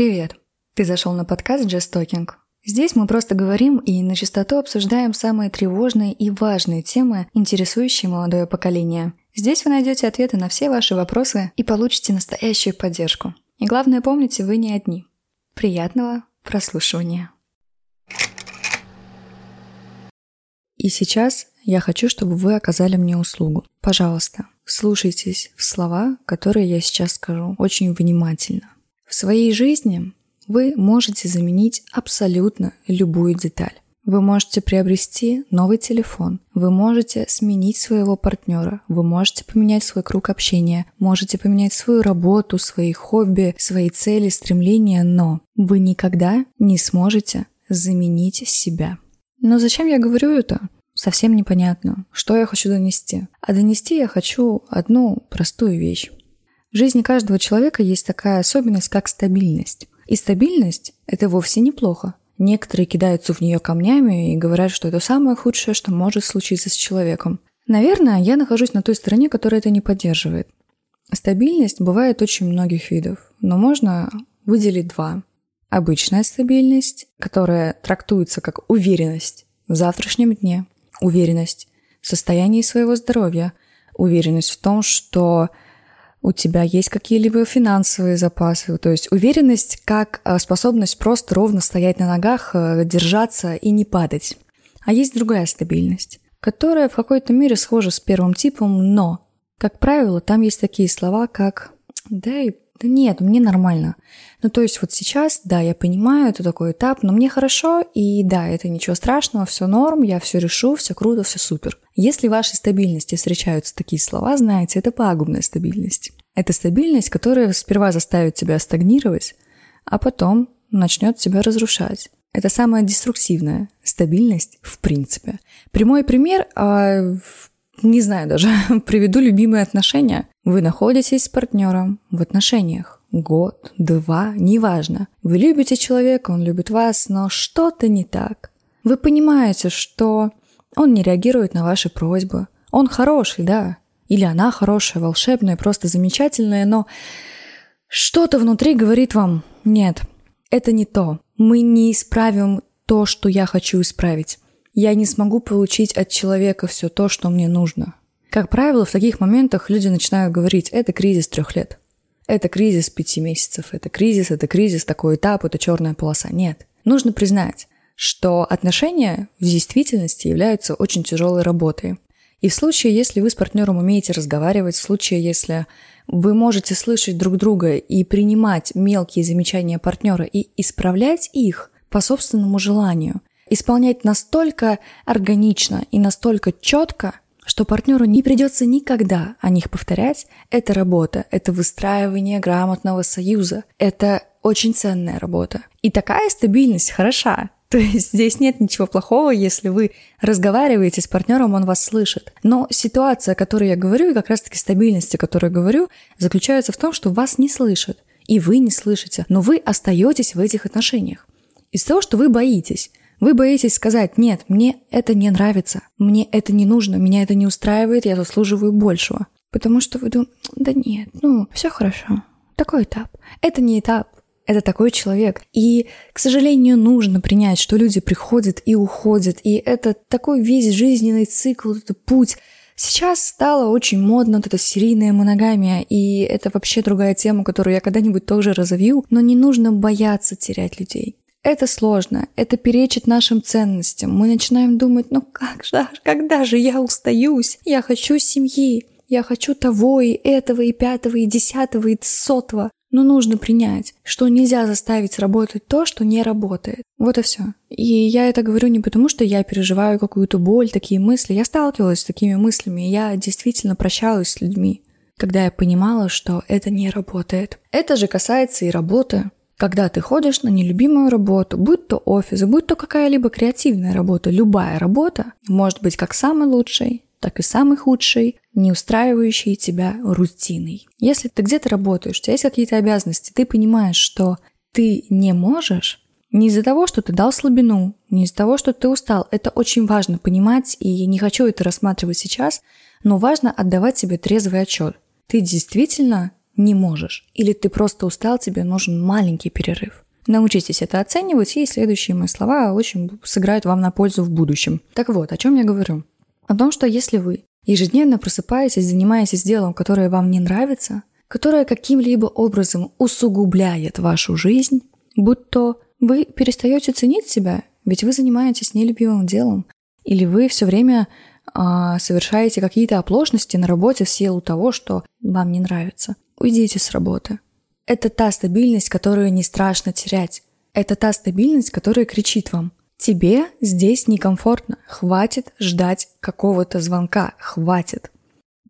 Привет! Ты зашел на подкаст Just Talking. Здесь мы просто говорим и на чистоту обсуждаем самые тревожные и важные темы, интересующие молодое поколение. Здесь вы найдете ответы на все ваши вопросы и получите настоящую поддержку. И главное, помните, вы не одни. Приятного прослушивания. И сейчас я хочу, чтобы вы оказали мне услугу. Пожалуйста, слушайтесь в слова, которые я сейчас скажу, очень внимательно. В своей жизни вы можете заменить абсолютно любую деталь. Вы можете приобрести новый телефон, вы можете сменить своего партнера, вы можете поменять свой круг общения, можете поменять свою работу, свои хобби, свои цели, стремления, но вы никогда не сможете заменить себя. Но зачем я говорю это? Совсем непонятно, что я хочу донести. А донести я хочу одну простую вещь. В жизни каждого человека есть такая особенность, как стабильность. И стабильность – это вовсе неплохо. Некоторые кидаются в нее камнями и говорят, что это самое худшее, что может случиться с человеком. Наверное, я нахожусь на той стороне, которая это не поддерживает. Стабильность бывает очень многих видов, но можно выделить два. Обычная стабильность, которая трактуется как уверенность в завтрашнем дне, уверенность в состоянии своего здоровья, уверенность в том, что у тебя есть какие-либо финансовые запасы, то есть уверенность как э, способность просто ровно стоять на ногах, э, держаться и не падать. А есть другая стабильность, которая в какой-то мере схожа с первым типом, но, как правило, там есть такие слова, как «да и да нет, мне нормально. Ну, то есть вот сейчас, да, я понимаю, это такой этап, но мне хорошо, и да, это ничего страшного, все норм, я все решу, все круто, все супер. Если в вашей стабильности встречаются такие слова, знаете, это пагубная стабильность. Это стабильность, которая сперва заставит тебя стагнировать, а потом начнет тебя разрушать. Это самая деструктивная стабильность в принципе. Прямой пример, а, не знаю даже, приведу любимые отношения. Вы находитесь с партнером в отношениях. Год, два, неважно. Вы любите человека, он любит вас, но что-то не так. Вы понимаете, что он не реагирует на ваши просьбы. Он хороший, да. Или она хорошая, волшебная, просто замечательная, но что-то внутри говорит вам «нет, это не то. Мы не исправим то, что я хочу исправить. Я не смогу получить от человека все то, что мне нужно. Как правило, в таких моментах люди начинают говорить, это кризис трех лет. Это кризис пяти месяцев, это кризис, это кризис, такой этап, это черная полоса. Нет. Нужно признать, что отношения в действительности являются очень тяжелой работой. И в случае, если вы с партнером умеете разговаривать, в случае, если вы можете слышать друг друга и принимать мелкие замечания партнера и исправлять их по собственному желанию, исполнять настолько органично и настолько четко, что партнеру не придется никогда о них повторять, это работа, это выстраивание грамотного союза, это очень ценная работа. И такая стабильность хороша. То есть здесь нет ничего плохого, если вы разговариваете с партнером, он вас слышит. Но ситуация, о которой я говорю, и как раз-таки стабильности, о которой я говорю, заключается в том, что вас не слышат. И вы не слышите, но вы остаетесь в этих отношениях. Из того, что вы боитесь. Вы боитесь сказать, нет, мне это не нравится, мне это не нужно, меня это не устраивает, я заслуживаю большего. Потому что вы думаете, да нет, ну, все хорошо, такой этап. Это не этап, это такой человек. И, к сожалению, нужно принять, что люди приходят и уходят, и это такой весь жизненный цикл, это путь. Сейчас стало очень модно вот эта серийная моногамия, и это вообще другая тема, которую я когда-нибудь тоже разовью, но не нужно бояться терять людей. Это сложно, это перечит нашим ценностям. Мы начинаем думать, ну как же, когда же я устаюсь? Я хочу семьи, я хочу того и этого и пятого и десятого и сотого. Но нужно принять, что нельзя заставить работать то, что не работает. Вот и все. И я это говорю не потому, что я переживаю какую-то боль, такие мысли. Я сталкивалась с такими мыслями, и я действительно прощалась с людьми, когда я понимала, что это не работает. Это же касается и работы. Когда ты ходишь на нелюбимую работу, будь то офис, будь то какая-либо креативная работа, любая работа может быть как самой лучшей, так и самой худшей, не устраивающей тебя рутиной. Если ты где-то работаешь, у тебя есть какие-то обязанности, ты понимаешь, что ты не можешь, не из-за того, что ты дал слабину, не из-за того, что ты устал. Это очень важно понимать, и я не хочу это рассматривать сейчас, но важно отдавать себе трезвый отчет. Ты действительно не можешь. Или ты просто устал, тебе нужен маленький перерыв. Научитесь это оценивать, и следующие мои слова очень сыграют вам на пользу в будущем. Так вот, о чем я говорю? О том, что если вы ежедневно просыпаетесь, занимаетесь делом, которое вам не нравится, которое каким-либо образом усугубляет вашу жизнь, будь то вы перестаете ценить себя, ведь вы занимаетесь нелюбимым делом, или вы все время а, совершаете какие-то оплошности на работе в силу того, что вам не нравится. Уйдите с работы. Это та стабильность, которую не страшно терять. Это та стабильность, которая кричит вам. Тебе здесь некомфортно. Хватит ждать какого-то звонка. Хватит.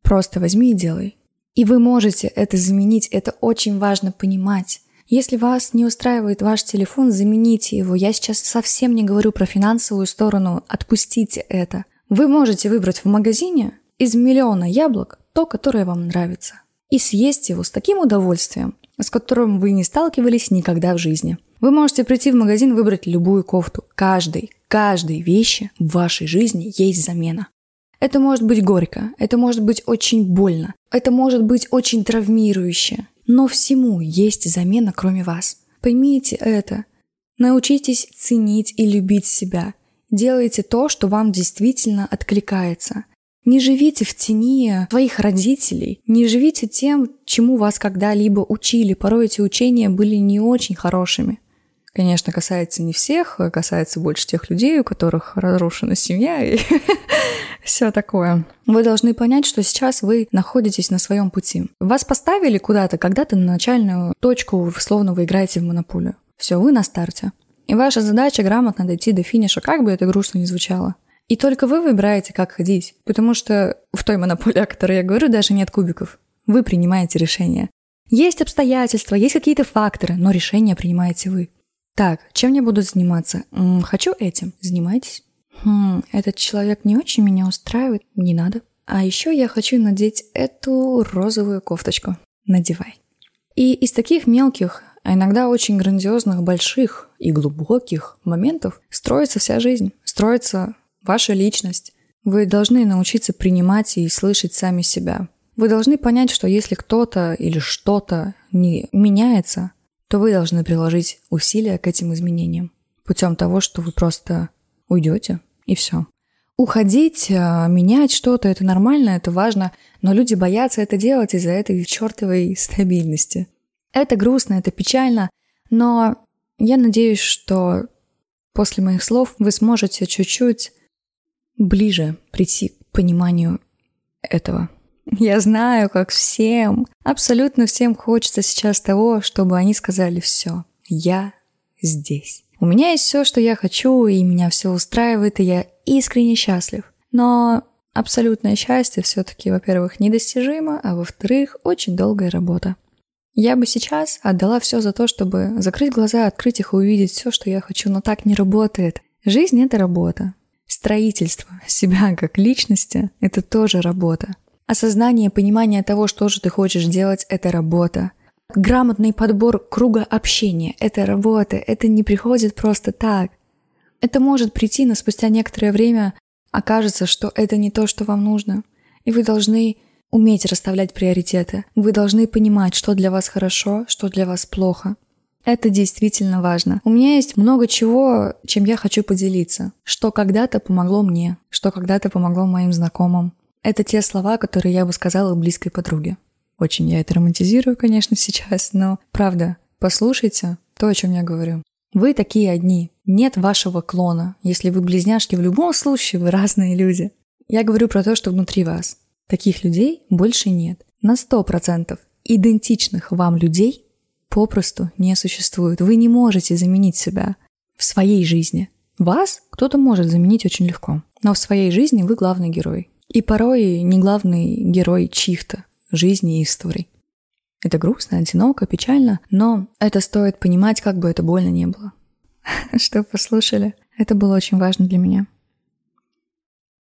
Просто возьми и делай. И вы можете это заменить. Это очень важно понимать. Если вас не устраивает ваш телефон, замените его. Я сейчас совсем не говорю про финансовую сторону. Отпустите это. Вы можете выбрать в магазине из миллиона яблок то, которое вам нравится. И съесть его с таким удовольствием, с которым вы не сталкивались никогда в жизни. Вы можете прийти в магазин выбрать любую кофту. Каждой, каждой вещи в вашей жизни есть замена. Это может быть горько, это может быть очень больно, это может быть очень травмирующе. Но всему есть замена, кроме вас. Поймите это. Научитесь ценить и любить себя. Делайте то, что вам действительно откликается. Не живите в тени своих родителей, не живите тем, чему вас когда-либо учили. Порой эти учения были не очень хорошими. Конечно, касается не всех, а касается больше тех людей, у которых разрушена семья и все такое. Вы должны понять, что сейчас вы находитесь на своем пути. Вас поставили куда-то, когда-то на начальную точку, словно вы играете в монополию. Все, вы на старте. И ваша задача грамотно дойти до финиша, как бы это грустно ни звучало. И только вы выбираете, как ходить, потому что в той монополии, о которой я говорю, даже нет кубиков. Вы принимаете решение. Есть обстоятельства, есть какие-то факторы, но решение принимаете вы. Так, чем я буду заниматься? М-м, хочу этим. Занимайтесь. Хм, этот человек не очень меня устраивает. Не надо. А еще я хочу надеть эту розовую кофточку. Надевай. И из таких мелких, а иногда очень грандиозных, больших и глубоких моментов строится вся жизнь. Строится ваша личность. Вы должны научиться принимать и слышать сами себя. Вы должны понять, что если кто-то или что-то не меняется, то вы должны приложить усилия к этим изменениям путем того, что вы просто уйдете и все. Уходить, а, менять что-то, это нормально, это важно, но люди боятся это делать из-за этой чертовой стабильности. Это грустно, это печально, но я надеюсь, что после моих слов вы сможете чуть-чуть ближе прийти к пониманию этого. Я знаю, как всем, абсолютно всем хочется сейчас того, чтобы они сказали все. Я здесь. У меня есть все, что я хочу, и меня все устраивает, и я искренне счастлив. Но абсолютное счастье все-таки, во-первых, недостижимо, а во-вторых, очень долгая работа. Я бы сейчас отдала все за то, чтобы закрыть глаза, открыть их и увидеть все, что я хочу, но так не работает. Жизнь — это работа. Строительство себя как личности — это тоже работа. Осознание, понимание того, что же ты хочешь делать, это работа. Грамотный подбор круга общения – это работа, это не приходит просто так. Это может прийти, но спустя некоторое время окажется, что это не то, что вам нужно. И вы должны уметь расставлять приоритеты. Вы должны понимать, что для вас хорошо, что для вас плохо. Это действительно важно. У меня есть много чего, чем я хочу поделиться. Что когда-то помогло мне, что когда-то помогло моим знакомым. Это те слова, которые я бы сказала близкой подруге. Очень я это романтизирую, конечно, сейчас, но правда, послушайте то, о чем я говорю. Вы такие одни. Нет вашего клона. Если вы близняшки, в любом случае вы разные люди. Я говорю про то, что внутри вас. Таких людей больше нет. На сто процентов идентичных вам людей попросту не существует. Вы не можете заменить себя в своей жизни. Вас кто-то может заменить очень легко. Но в своей жизни вы главный герой. И порой не главный герой чьих-то жизней и историй. Это грустно, одиноко, печально, но это стоит понимать, как бы это больно не было. Что послушали? Это было очень важно для меня.